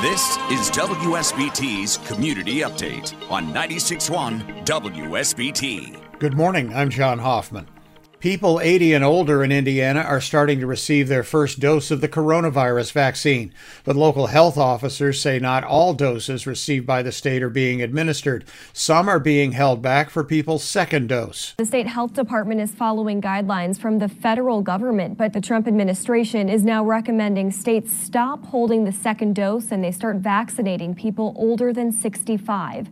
This is WSBT's Community Update on 96.1 WSBT. Good morning. I'm John Hoffman. People 80 and older in Indiana are starting to receive their first dose of the coronavirus vaccine, but local health officers say not all doses received by the state are being administered. Some are being held back for people's second dose. The state health department is following guidelines from the federal government, but the Trump administration is now recommending states stop holding the second dose and they start vaccinating people older than 65.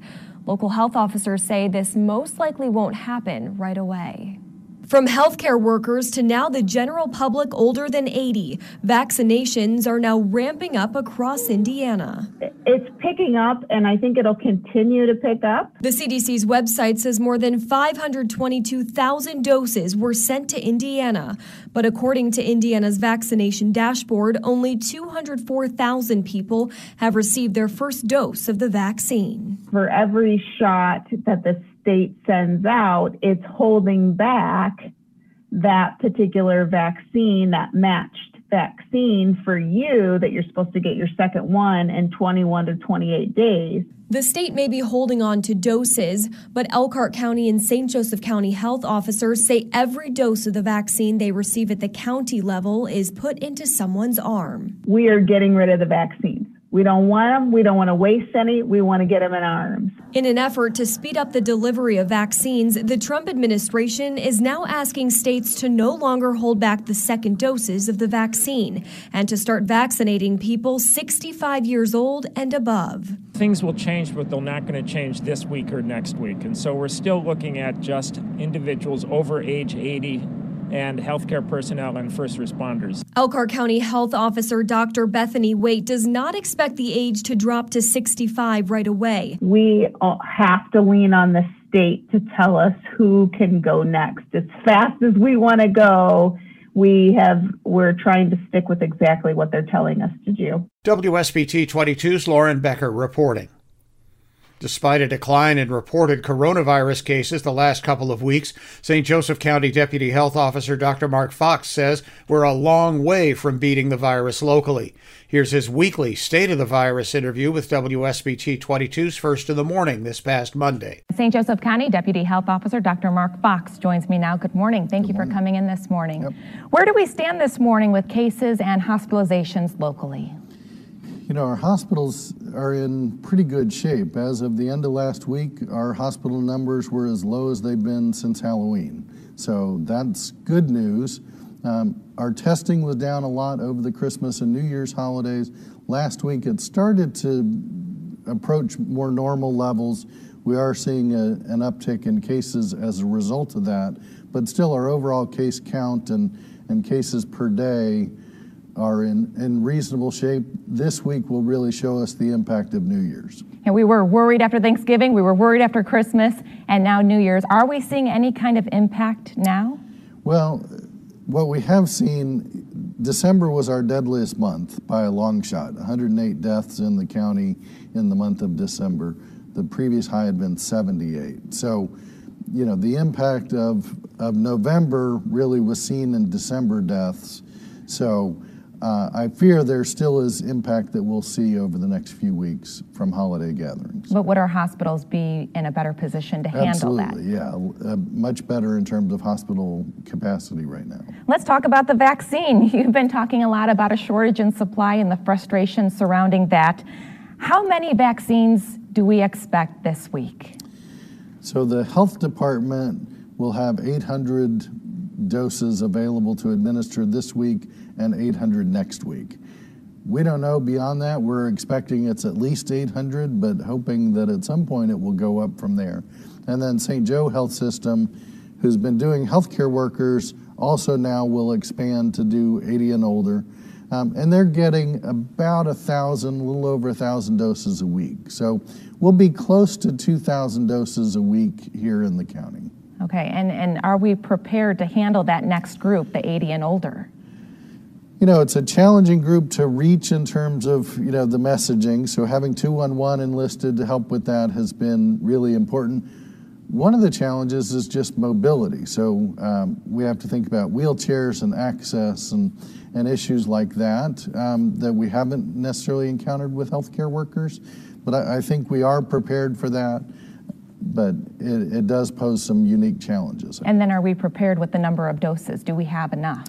Local health officers say this most likely won't happen right away. From healthcare workers to now the general public older than 80, vaccinations are now ramping up across Indiana. It's picking up, and I think it'll continue to pick up. The CDC's website says more than 522,000 doses were sent to Indiana. But according to Indiana's vaccination dashboard, only 204,000 people have received their first dose of the vaccine. For every shot that the state sends out, it's holding back that particular vaccine, that matched vaccine for you that you're supposed to get your second one in 21 to 28 days. The state may be holding on to doses, but Elkhart County and St. Joseph County health officers say every dose of the vaccine they receive at the county level is put into someone's arm. We are getting rid of the vaccines. We don't want them. We don't want to waste any. We want to get them in arms. In an effort to speed up the delivery of vaccines, the Trump administration is now asking states to no longer hold back the second doses of the vaccine and to start vaccinating people 65 years old and above. Things will change, but they're not going to change this week or next week. And so we're still looking at just individuals over age 80 and healthcare personnel and first responders. Elkhart County Health Officer Dr. Bethany Waite does not expect the age to drop to 65 right away. We uh, have to lean on the state to tell us who can go next. As fast as we want to go, we have we're trying to stick with exactly what they're telling us to do. WSBT 22's Lauren Becker reporting. Despite a decline in reported coronavirus cases the last couple of weeks, St. Joseph County Deputy Health Officer Dr. Mark Fox says we're a long way from beating the virus locally. Here's his weekly State of the Virus interview with WSBT 22's First in the Morning this past Monday. St. Joseph County Deputy Health Officer Dr. Mark Fox joins me now. Good morning. Thank Good you morning. for coming in this morning. Yep. Where do we stand this morning with cases and hospitalizations locally? You know, our hospitals are in pretty good shape. As of the end of last week, our hospital numbers were as low as they've been since Halloween. So that's good news. Um, our testing was down a lot over the Christmas and New Year's holidays. Last week, it started to approach more normal levels. We are seeing a, an uptick in cases as a result of that, but still, our overall case count and, and cases per day are in, in reasonable shape. This week will really show us the impact of New Year's. And we were worried after Thanksgiving, we were worried after Christmas, and now New Year's. Are we seeing any kind of impact now? Well, what we have seen, December was our deadliest month by a long shot 108 deaths in the county in the month of December. The previous high had been 78. So, you know, the impact of, of November really was seen in December deaths. So, I fear there still is impact that we'll see over the next few weeks from holiday gatherings. But would our hospitals be in a better position to handle Absolutely, that? Absolutely, yeah. Uh, much better in terms of hospital capacity right now. Let's talk about the vaccine. You've been talking a lot about a shortage in supply and the frustration surrounding that. How many vaccines do we expect this week? So the health department will have 800 doses available to administer this week and 800 next week. We don't know beyond that. We're expecting it's at least 800, but hoping that at some point it will go up from there. And then St. Joe Health System, who's been doing healthcare workers, also now will expand to do 80 and older. Um, and they're getting about a thousand, a little over a thousand doses a week. So we'll be close to 2,000 doses a week here in the county. Okay, and, and are we prepared to handle that next group, the 80 and older? You know, it's a challenging group to reach in terms of, you know, the messaging. So having 211 enlisted to help with that has been really important. One of the challenges is just mobility. So um, we have to think about wheelchairs and access and, and issues like that um, that we haven't necessarily encountered with healthcare workers. But I, I think we are prepared for that. But it, it does pose some unique challenges. And then are we prepared with the number of doses? Do we have enough?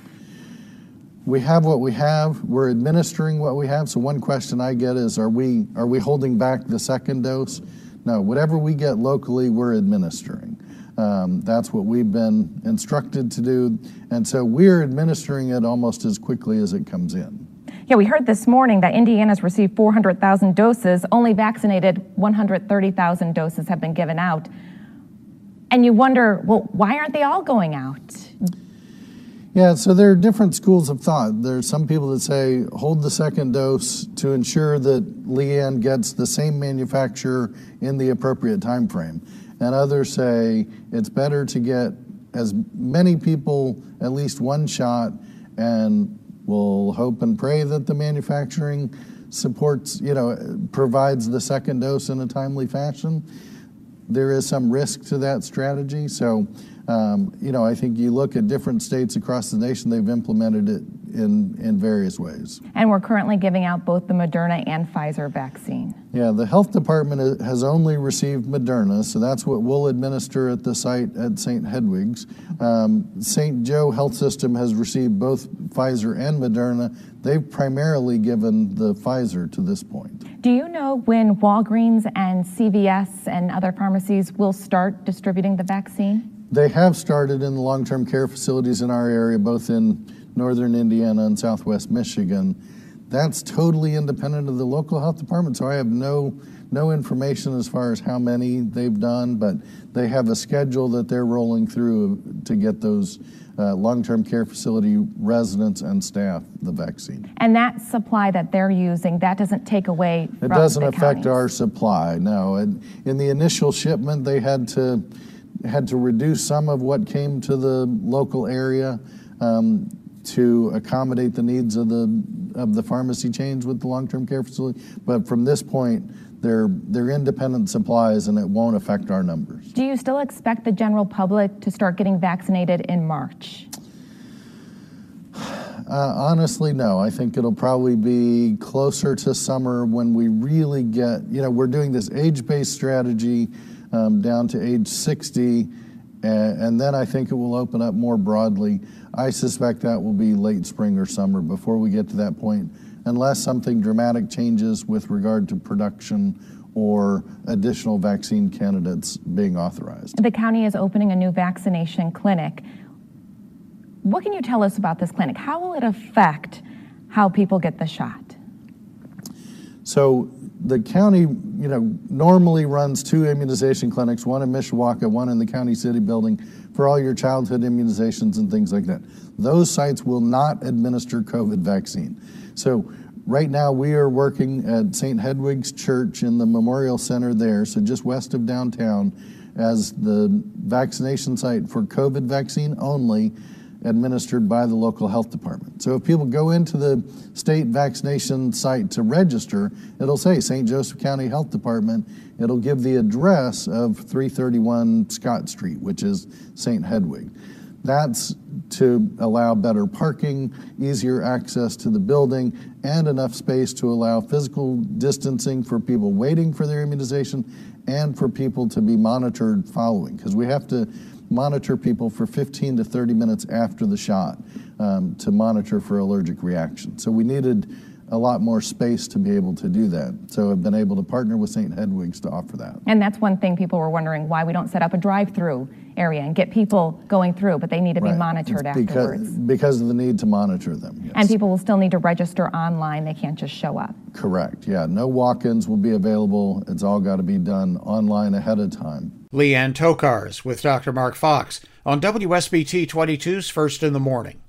we have what we have. We're administering what we have. So one question I get is, are we are we holding back the second dose? No, whatever we get locally, we're administering. Um, that's what we've been instructed to do, and so we're administering it almost as quickly as it comes in. Yeah, we heard this morning that Indiana's received 400,000 doses. Only vaccinated 130,000 doses have been given out. And you wonder, well, why aren't they all going out? Yeah, so there are different schools of thought. There are some people that say hold the second dose to ensure that Leanne gets the same manufacturer in the appropriate time frame. And others say it's better to get as many people at least one shot and we'll hope and pray that the manufacturing supports, you know, provides the second dose in a timely fashion. There is some risk to that strategy. So um, you know, I think you look at different states across the nation, they've implemented it in, in various ways. And we're currently giving out both the Moderna and Pfizer vaccine. Yeah, the health department has only received Moderna, so that's what we'll administer at the site at St. Hedwig's. Um, St. Joe Health System has received both Pfizer and Moderna. They've primarily given the Pfizer to this point. Do you know when Walgreens and CVS and other pharmacies will start distributing the vaccine? They have started in the long term care facilities in our area, both in northern Indiana and southwest Michigan. That's totally independent of the local health department, so I have no no information as far as how many they've done, but they have a schedule that they're rolling through to get those uh, long-term care facility residents and staff the vaccine. And that supply that they're using, that doesn't take away. It doesn't affect counties. our supply. No, and in the initial shipment, they had to had to reduce some of what came to the local area um, to accommodate the needs of the of the pharmacy chains with the long-term care facility. But from this point, they're they're independent supplies, and it won't affect our numbers. Do you still expect the general public to start getting vaccinated in March? Uh, honestly, no. I think it'll probably be closer to summer when we really get, you know, we're doing this age based strategy um, down to age 60, and, then I think it will open up more broadly. I suspect that will be late spring or summer before we get to that point, unless something dramatic changes with regard to production or additional vaccine candidates being authorized. The county is opening a new vaccination clinic. What can you tell us about this clinic? How will it affect how people get the shot? So the county, you know, normally runs two immunization clinics, one in Mishawaka, one in the county city building for all your childhood immunizations and things like that. Those sites will not administer COVID vaccine. So right now we are working at St. Hedwig's Church in the Memorial Center there, so just west of downtown, as the vaccination site for COVID vaccine only administered by the local health department. So if people go into the state vaccination site to register, it'll say St. Joseph County Health Department. It'll give the address of 331 Scott Street, which is St. Hedwig. That's to allow better parking, easier access to the building, and enough space to allow physical distancing for people waiting for their immunization and for people to be monitored following. Because we have to monitor people for 15 to 30 minutes after the shot um, to monitor for allergic reaction. So we needed a lot more space to be able to do that. So I've been able to partner with St. Hedwig's to offer that. And that's one thing people were wondering why we don't set up a drive-through area and get people going through, but they need to right. be monitored it's afterwards. Because, because of the need to monitor them. Yes. And people will still need to register online. They can't just show up. Correct. Yeah. No walk-ins will be available. It's all got to be done online ahead of time. Leanne Tokars with Dr. Mark Fox on WSBT 22's First in the Morning.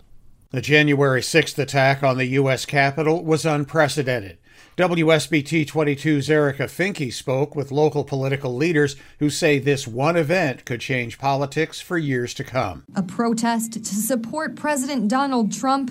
The January 6th attack on the U.S. Capitol was unprecedented. WSBT 22's Erica Finke spoke with local political leaders who say this one event could change politics for years to come. A protest to support President Donald Trump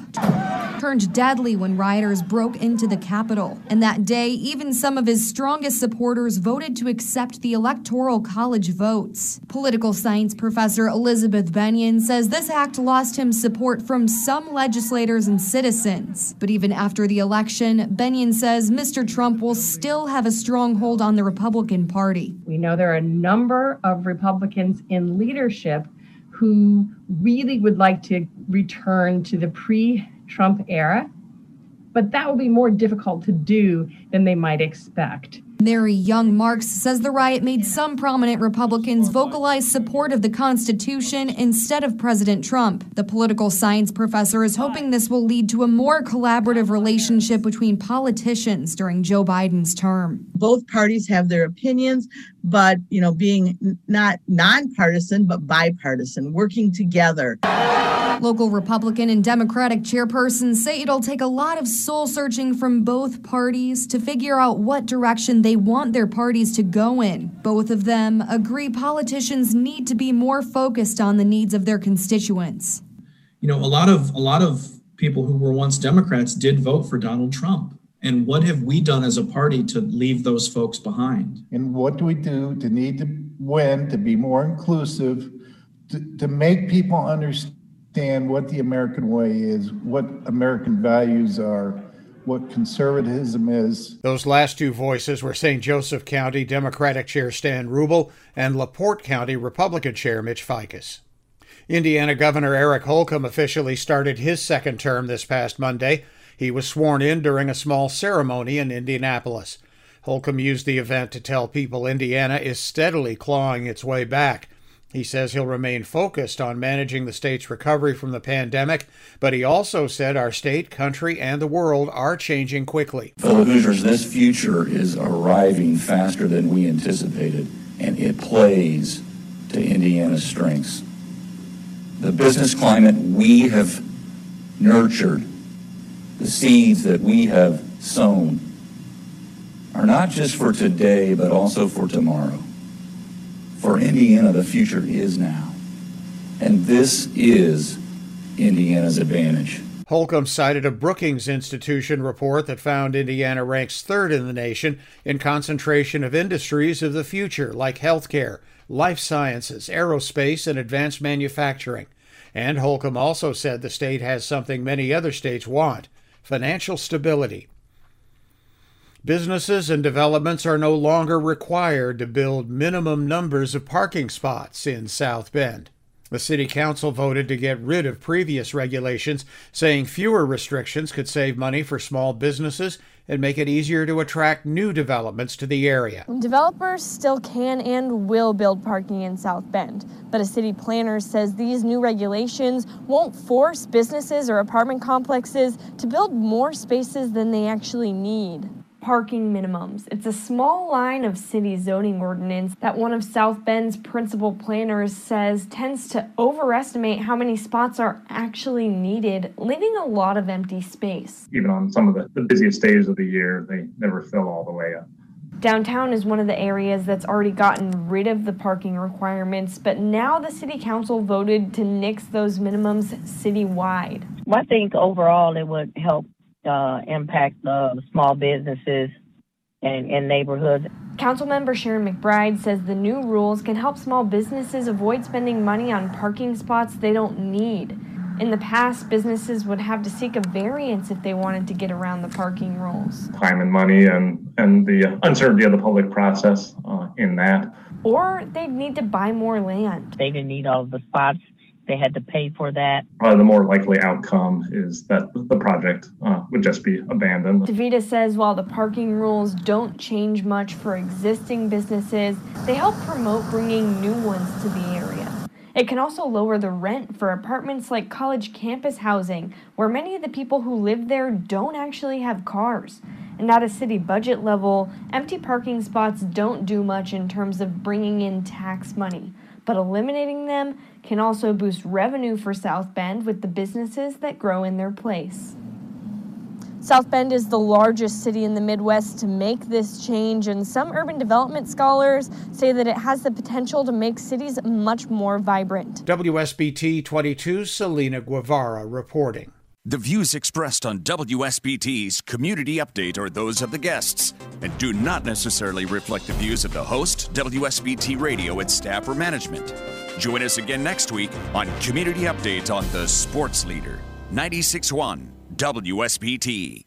turned deadly when rioters broke into the Capitol. And that day, even some of his strongest supporters voted to accept the Electoral College votes. Political science professor Elizabeth Bennion says this act lost him support from some legislators and citizens. But even after the election, Bennion says Mr. Trump will still have a stronghold on the Republican Party. We know there are a number of Republicans in leadership who really would like to return to the pre Trump era, but that will be more difficult to do than they might expect. Mary Young Marks says the riot made some prominent Republicans vocalize support of the Constitution instead of President Trump. The political science professor is hoping this will lead to a more collaborative relationship between politicians during Joe Biden's term. Both parties have their opinions, but you know, being not nonpartisan but bipartisan, working together. Local Republican and Democratic chairpersons say it'll take a lot of soul searching from both parties to figure out what direction they want their parties to go in. Both of them agree politicians need to be more focused on the needs of their constituents. You know, a lot of a lot of people who were once Democrats did vote for Donald Trump. And what have we done as a party to leave those folks behind? And what do we do to need to win, to be more inclusive, to, to make people understand? Understand what the American way is, what American values are, what conservatism is. Those last two voices were St. Joseph County Democratic Chair Stan Wruble and LaPorte County Republican Chair Mitch Ficus. Indiana Governor Eric Holcomb officially started his second term this past Monday. He was sworn in during a small ceremony in Indianapolis. Holcomb used the event to tell people Indiana is steadily clawing its way back. He says he'll remain focused on managing the state's recovery from the pandemic, but he also said our state, country, and the world are changing quickly. Fellow Hoosiers, this future is arriving faster than we anticipated, and it plays to Indiana's strengths. The business climate we have nurtured, the seeds that we have sown, are not just for today, but also for tomorrow. For Indiana, the future is now. And this is Indiana's advantage. Holcomb cited a Brookings Institution report that found Indiana ranks third in the nation in concentration of industries of the future like healthcare, life sciences, aerospace, and advanced manufacturing. And Holcomb also said the state has something many other states want financial stability. Businesses and developments are no longer required to build minimum numbers of parking spots in South Bend. The City Council voted to get rid of previous regulations, saying fewer restrictions could save money for small businesses and make it easier to attract new developments to the area. Developers still can and will build parking in South Bend, but a city planner says these new regulations won't force businesses or apartment complexes to build more spaces than they actually need parking minimums. It's a small line of city zoning ordinance that one of South Bend's principal planners says tends to overestimate how many spots are actually needed, leaving a lot of empty space. Even on some of the, the busiest days of the year, they never fill all the way up. Downtown is one of the areas that's already gotten rid of the parking requirements, but now the city council voted to nix those minimums citywide. I think overall it would help uh, impact the small businesses and in neighborhoods. Councilmember Sharon McBride says the new rules can help small businesses avoid spending money on parking spots they don't need. In the past, businesses would have to seek a variance if they wanted to get around the parking rules. Time and money and, and the uncertainty of the public process uh, in that. Or they'd need to buy more land. They didn't need all the spots they had to pay for that. Probably the more likely outcome is that the project uh, would just be abandoned. Divita says while the parking rules don't change much for existing businesses, they help promote bringing new ones to the area. It can also lower the rent for apartments like college campus housing, where many of the people who live there don't actually have cars. And at a city budget level, empty parking spots don't do much in terms of bringing in tax money, but eliminating them can also boost revenue for South Bend with the businesses that grow in their place. South Bend is the largest city in the Midwest to make this change, and some urban development scholars say that it has the potential to make cities much more vibrant. WSBT 22 Selena Guevara reporting. The views expressed on WSBT's Community Update are those of the guests and do not necessarily reflect the views of the host, WSBT Radio, its staff, or management. Join us again next week on Community Update on the Sports Leader, 96.1 WSBT.